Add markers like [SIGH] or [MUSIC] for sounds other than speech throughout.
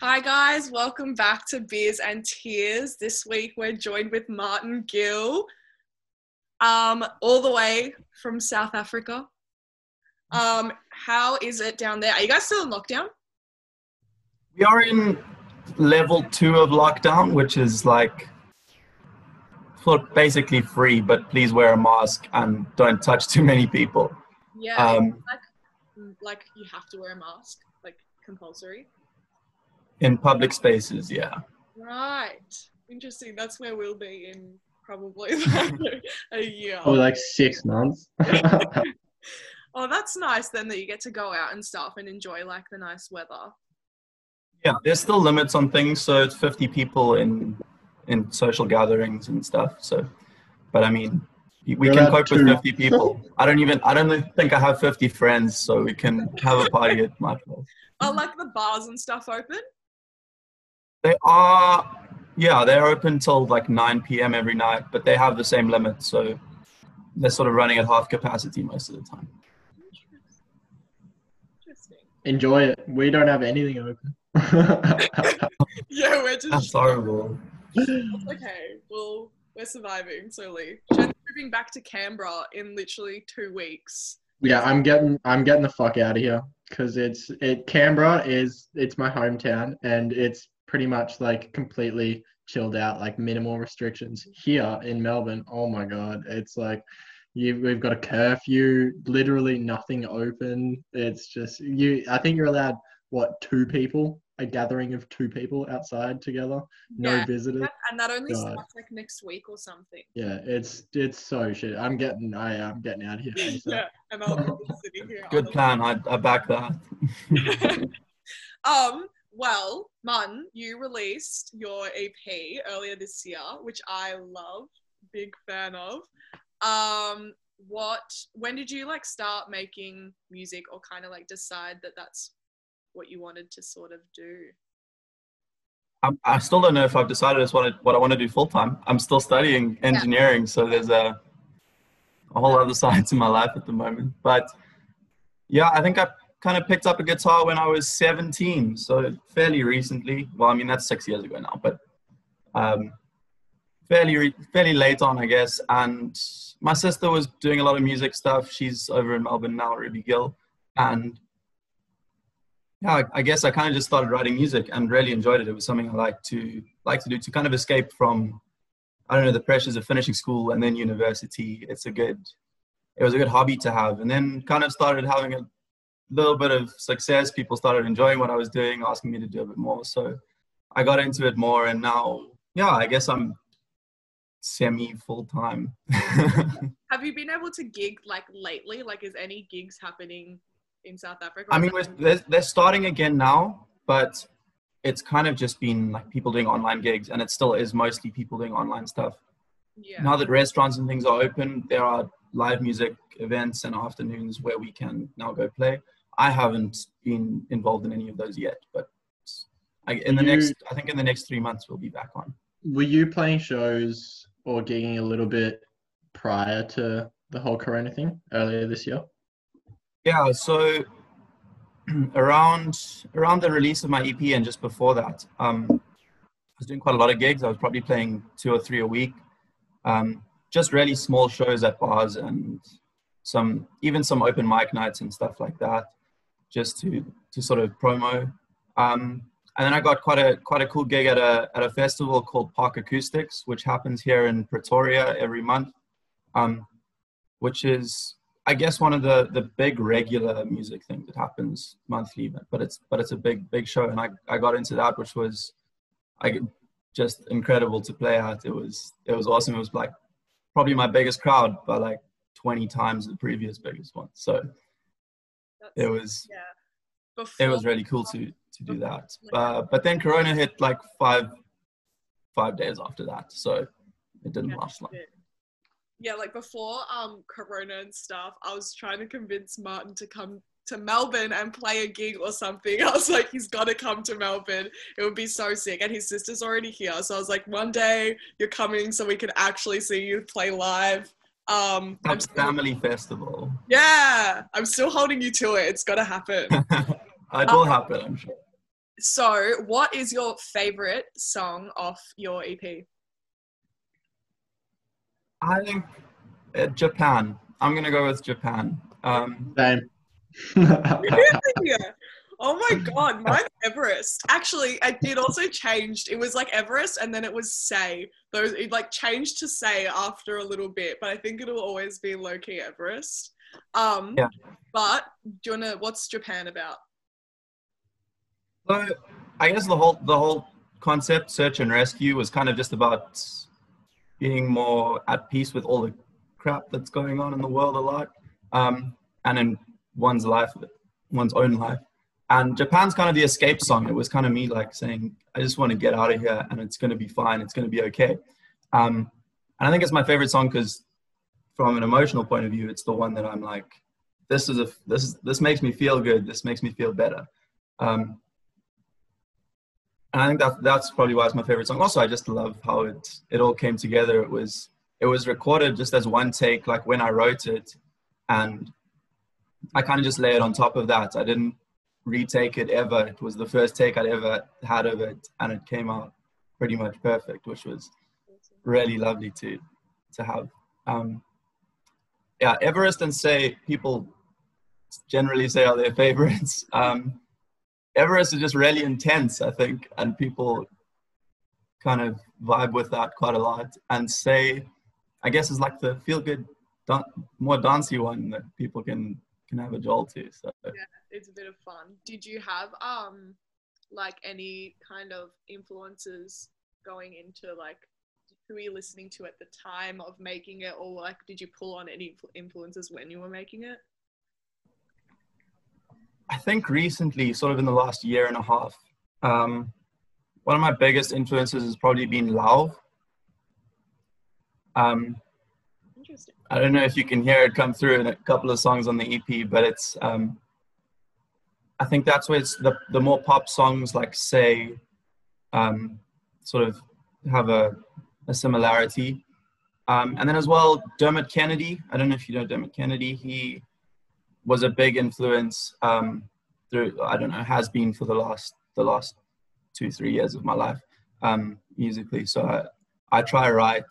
Hi, guys. Welcome back to Beers and Tears. This week we're joined with Martin Gill, um, all the way from South Africa. Um, how is it down there? Are you guys still in lockdown? We are in level two of lockdown, which is like for basically free, but please wear a mask and don't touch too many people. Yeah, Um, like, like you have to wear a mask, like compulsory. In public spaces, yeah. Right. Interesting. That's where we'll be in probably [LAUGHS] a year. For like six months. [LAUGHS] Oh, that's nice then that you get to go out and stuff and enjoy like the nice weather. Yeah, there's still limits on things, so it's 50 people in in social gatherings and stuff. So, but I mean, we You're can allowed cope with 50 people. I don't even, I don't think I have 50 friends, so we can have a party at my place. Are like the bars and stuff open? They are, yeah, they're open till like 9 p.m. every night, but they have the same limit, so they're sort of running at half capacity most of the time. Interesting. Enjoy it. We don't have anything open. [LAUGHS] Yeah, we're just That's horrible. It's okay. Well, we're surviving slowly. Jen's moving back to Canberra in literally two weeks. yeah, I'm getting I'm getting the fuck out of here because it's it Canberra is it's my hometown and it's pretty much like completely chilled out, like minimal restrictions. Here in Melbourne, oh my god, it's like you we've got a curfew, literally nothing open. It's just you. I think you're allowed what two people, a gathering of two people outside together, no Yeah, visitors. And that only God. starts like next week or something. Yeah, it's it's so shit. I'm getting I am getting out of here. ASAP. [LAUGHS] Yeah, and I'll be sitting here. Good plan. I, I back that. [LAUGHS] um, well, Mun, you released your EP earlier this year, which I love, big fan of. Um, what? When did you like start making music, or kind of like decide that that's what you wanted to sort of do? I, I still don't know if I've decided it's what I, what I want to do full time. I'm still studying engineering, so there's a a whole other [LAUGHS] side to my life at the moment. But yeah, I think I kind of picked up a guitar when I was 17, so fairly recently. Well, I mean that's six years ago now, but um, fairly re- fairly late on, I guess. And my sister was doing a lot of music stuff. She's over in Melbourne now, Ruby Gill, and yeah, I, I guess I kind of just started writing music and really enjoyed it. It was something I like to like to do to kind of escape from, I don't know, the pressures of finishing school and then university. It's a good, it was a good hobby to have, and then kind of started having a little bit of success. People started enjoying what I was doing, asking me to do a bit more. So I got into it more, and now, yeah, I guess I'm semi full time. [LAUGHS] Have you been able to gig like lately? Like, is any gigs happening in South Africa? I mean, we're, they're, they're starting again now, but it's kind of just been like people doing online gigs, and it still is mostly people doing online stuff. yeah. Now that restaurants and things are open, there are live music events and afternoons where we can now go play. I haven't been involved in any of those yet, but I, in the You- next, I think in the next three months we'll be back on. Were you playing shows or gigging a little bit prior to the whole Corona thing earlier this year? Yeah, so [CLEARS THROAT] around around the release of my EP and just before that, um, I was doing quite a lot of gigs. I was probably playing two or three a week, um, just really small shows at bars and some even some open mic nights and stuff like that, just to to sort of promo. Um, and then I got quite a quite a cool gig at a at a festival called Park Acoustics, which happens here in Pretoria every month, um, which is I guess one of the the big regular music things that happens monthly, but it's but it's a big big show, and I I got into that, which was I just incredible to play at. It was it was awesome. It was like probably my biggest crowd by like 20 times the previous biggest one. So it was yeah. Before, it was really cool to to do that. Uh, but then Corona hit like five five days after that, so it didn't Yeah, last long. Yeah, like before um Corona and stuff, I was trying to convince Martin to come to Melbourne and play a gig or something. [LAUGHS] I was like, he's got to come to Melbourne. It would be so sick. And his sister's already here, so I was like, one day you're coming so we can actually see you play live. Um, That's still, family festival. yeah, I'm still holding you to it. It's got to happen. [LAUGHS] it will happen, I'm sure. so, what is your favorite song off your EP? I think uh, Japan. I'm gonna go with Japan. Um, Same. [LAUGHS] Really? Oh my god, mine Everest. Actually, it did also changed. It was like Everest and then it was Say. Those it like changed to Say after a little bit, but I think it'll always be low key Everest. Um Yeah. but do you wanna what's Japan about? so I guess the whole the whole concept, search and rescue, was kind of just about being more at peace with all the crap that's going on in the world a lot, um, and in one's life, one's own life. And Japan's kind of the escape song. It was kind of me like saying, I just want to get out of here, and it's going to be fine. It's going to be okay. Um, and I think it's my favorite song because, from an emotional point of view, it's the one that I'm like, this is a this is this makes me feel good. This makes me feel better. Um, and I think that that's probably why it's my favorite song. Also, I just love how it it all came together. It was it was recorded just as one take, like when I wrote it, and I kind of just layered on top of that. I didn't retake it ever. It was the first take I'd ever had of it, and it came out pretty much perfect, which was really lovely to to have. Um, yeah, Everest and Say people generally say are their [LAUGHS] favorites. Um, Everest is just really intense, I think, and people kind of vibe with that quite a lot. And Say, I guess, is like the feel good, more dancey one that people can can have a jolt to. So yeah, It's a bit of fun. Did you have um like any kind of influences going into like who were you listening to at the time of making it or like did you pull on any influences when you were making it? I think recently, sort of in the last year and a half, um, one of my biggest influences has probably been Lauv. Um, Interesting. I don't know if you can hear it come through in a couple of songs on the EP, but it's um, I think that's where it's the the more pop songs like say um, sort of have a, a similarity. Um, and then as well, Dermot Kennedy. I don't know if you know Dermot Kennedy. He was a big influence um, through I don't know has been for the last the last two three years of my life um, musically. So I, I try to write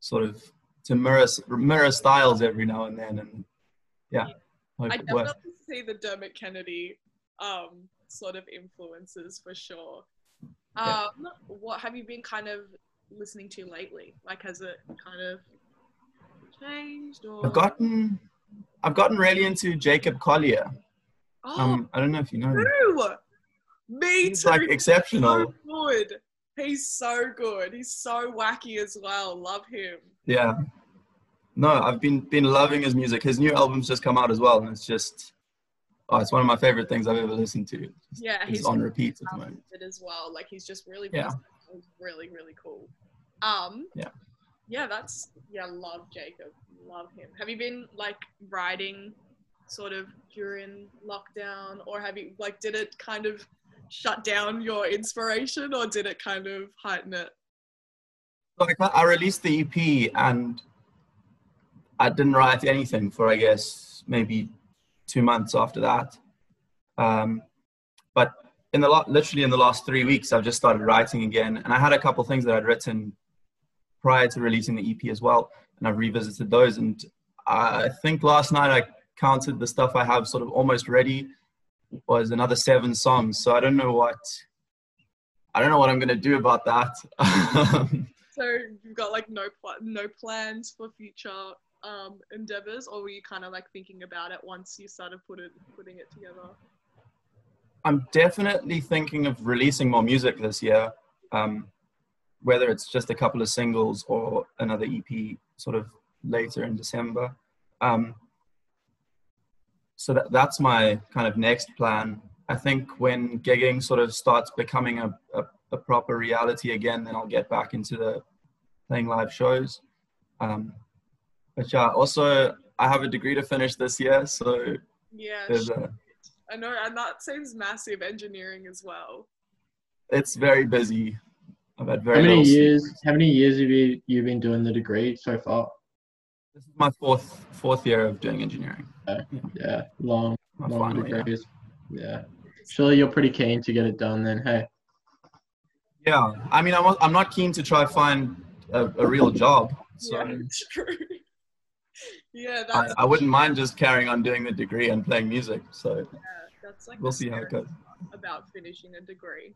sort of to mirror mirror styles every now and then, and yeah, I definitely see the Dermot Kennedy um sort of influences for sure. Yeah. Um what have you been kind of listening to lately? Like has it kind of changed or I've gotten I've gotten really into Jacob Collier. Oh Um, I don't know if you know true. Me He's too. like exceptional. so good. He's so good. He's so wacky as well. Love him. Yeah. No, I've been been loving his music. His new album's just come out as well, and it's just oh, it's one of my favorite things I've ever listened to. Yeah, It's he's on repeat at the moment. talented as well. Like he's just really Yeah. really really cool. Um Yeah. Yeah, that's yeah, love Jacob. Love him. Have you been like writing sort of during lockdown or have you like did it kind of shut down your inspiration or did it kind of heighten it? Like I released the EP and I didn't write anything for I guess maybe two months after that. Um, but in the lot, literally in the last three weeks, I've just started writing again, and I had a couple things that I'd written prior to releasing the EP as well, and I've revisited those. And I think last night I counted the stuff I have sort of almost ready was another seven songs. So I don't know what I don't know what I'm gonna do about that. [LAUGHS] So you've got like no pl- no plans for future um, endeavors, or were you kind of like thinking about it once you started put it, putting it together? I'm definitely thinking of releasing more music this year, um, whether it's just a couple of singles or another EP sort of later in December. Um, so that, that's my kind of next plan. I think when gigging sort of starts becoming a, a, a proper reality again, then I'll get back into the playing live shows. Um, but yeah, also I have a degree to finish this year, so Yeah, there's shit. a, I know, and that seems massive engineering as well. it's very busy. I've had very How many little sleep. years? How many years have you you been doing the degree so far? This is my fourth fourth year of doing engineering. Uh, yeah, long, My long final year. degrees. Yeah. surely you're pretty keen to get it done then. Hey. Yeah, I mean, I'm I'm not keen to try find a, a real job. So yeah, [LAUGHS] true. Yeah, I, that's I wouldn't mind just carrying on doing the degree and playing music. So yeah, that's like we'll see how it goes. about finishing a degree.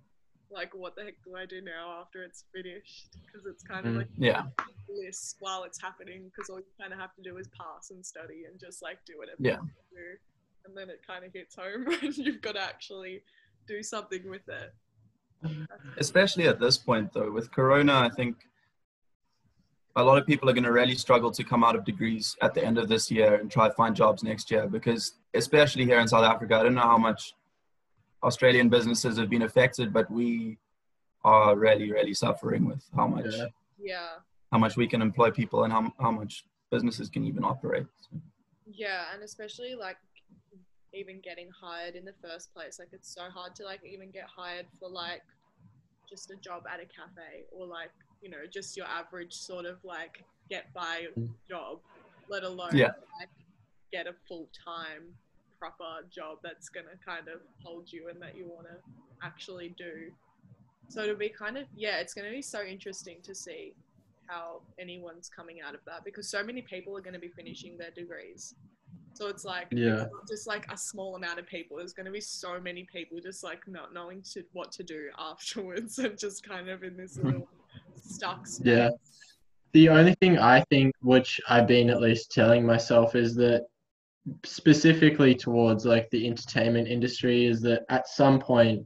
Like, what the heck do I do now after it's finished? Because it's kind of Mm. like Yeah, bliss while it's happening. Because all you kind of have to do is pass and study and just like do whatever Yeah. you do. And then it kind of hits home [LAUGHS] when you've got to actually do something with it. Especially at this point though, with Corona, I think a lot of people are going to really struggle to come out of degrees at the end of this year and try to find jobs next year because especially here in South Africa, I don't know how much Australian businesses have been affected, but we are really, really suffering with how much Yeah. yeah. how much we can employ people and how, how much businesses can even operate. So, Yeah, and especially like even getting hired in the first place. Like it's so hard to like even get hired for like just a job at a cafe or like, you know, just your average sort of like get by Mm. job, let alone Yeah. like get a full time proper job that's gonna kind of hold you and that you wanna actually do. So it'll be kind of yeah, it's gonna be so interesting to see how anyone's coming out of that because so many people are going to be finishing their degrees. So it's like Yeah. just like a small amount of people. There's going to be so many people just like not knowing to, what to do [LAUGHS] afterwards and just kind of in this little stuck state. Yeah. The only thing I think, which I've been at least telling myself, is that specifically towards like the entertainment industry, is that at some point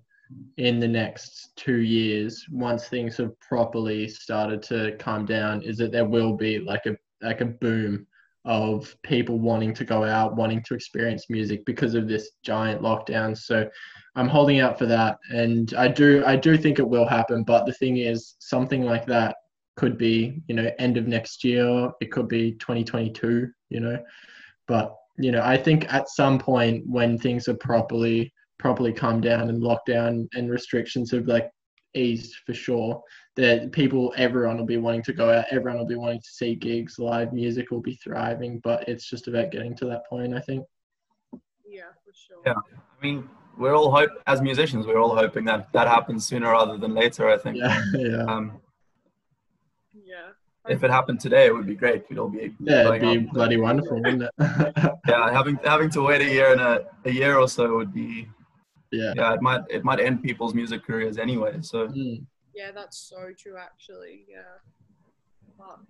in the next two years, once things have properly started to calm down, is that there will be like a like a boom of people wanting to go out, wanting to experience music because of this giant lockdown. So I'm holding out for that, and I do I do think it will happen. But the thing is, something like that could be you know end of next year. It could be 2022. You know, but you know I think at some point when things are properly properly calmed down and lockdown and restrictions have like eased for sure that people everyone will be wanting to go out everyone will be wanting to see gigs live music will be thriving but it's just about getting to that point i think Yeah, for sure. Yeah. I mean, we're all hope as musicians, we're all hoping that that happens sooner rather than later. I think. yeah [LAUGHS] yeah Um, Yeah. if it happened today, it would be great. We'd all be yeah it'd be out. bloody wonderful wouldn't it [LAUGHS] yeah. Having having to wait a year and a, a year or so would be yeah yeah. It might it might end people's music careers anyway. So Mm. Yeah, that's so true actually. Yeah. Fuck.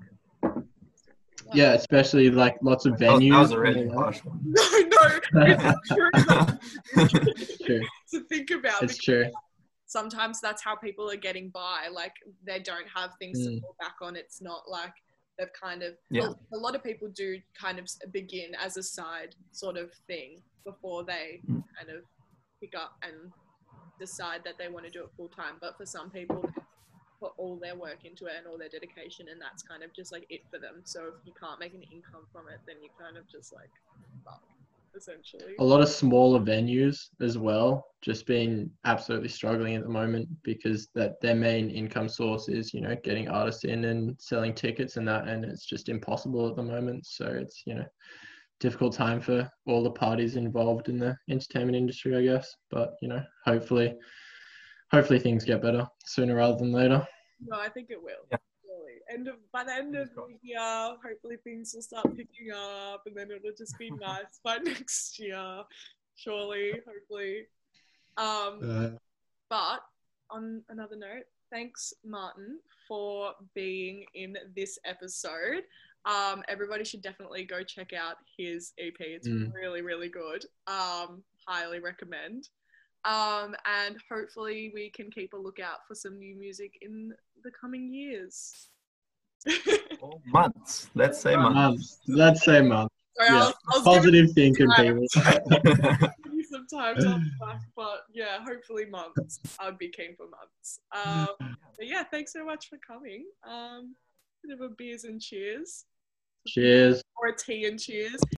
yeah especially like lots of that was, venues that was a really harsh one. [LAUGHS] No, no, [LAUGHS] it's true though. it's true to think about it's true sometimes that's how people are getting by. Like they don't have things to Mm. fall back on. It's not like they've kind of. Yeah. A, a lot of people do kind of begin as a side sort of thing before they Mm. kind of pick up and decide that they want to do it full time. But for some people, put all their work into it and all their dedication, and that's kind of just like it for them. So if you can't make an income from it, then you kind of just like fuck, essentially. a lot of smaller venues as well just been absolutely struggling at the moment because that their main income source is you know getting artists in and selling tickets and that and it's just impossible at the moment so it's you know difficult time for all the parties involved in the entertainment industry i guess but you know hopefully hopefully things get better sooner rather than later No, I think it will. Yeah. End of by the end of the year, hopefully things will start picking up, and then it'll just be [LAUGHS] nice by next year. Surely, hopefully. Um, uh, but on another note, thanks Martin for being in this episode. Um, everybody should definitely go check out his EP. It's Mm. really, really good. Um, highly recommend. Um, and hopefully we can keep a lookout for some new music in the coming years. [LAUGHS] Months. Let's say months. months let's say months Sorry, I was, I was positive thinking people [LAUGHS] you some time to [LAUGHS] unpack, but yeah, hopefully months. I'd be keen for months. Um, but yeah, thanks so much for coming. Um, bit of a beers and cheers, cheers or a tea and cheers.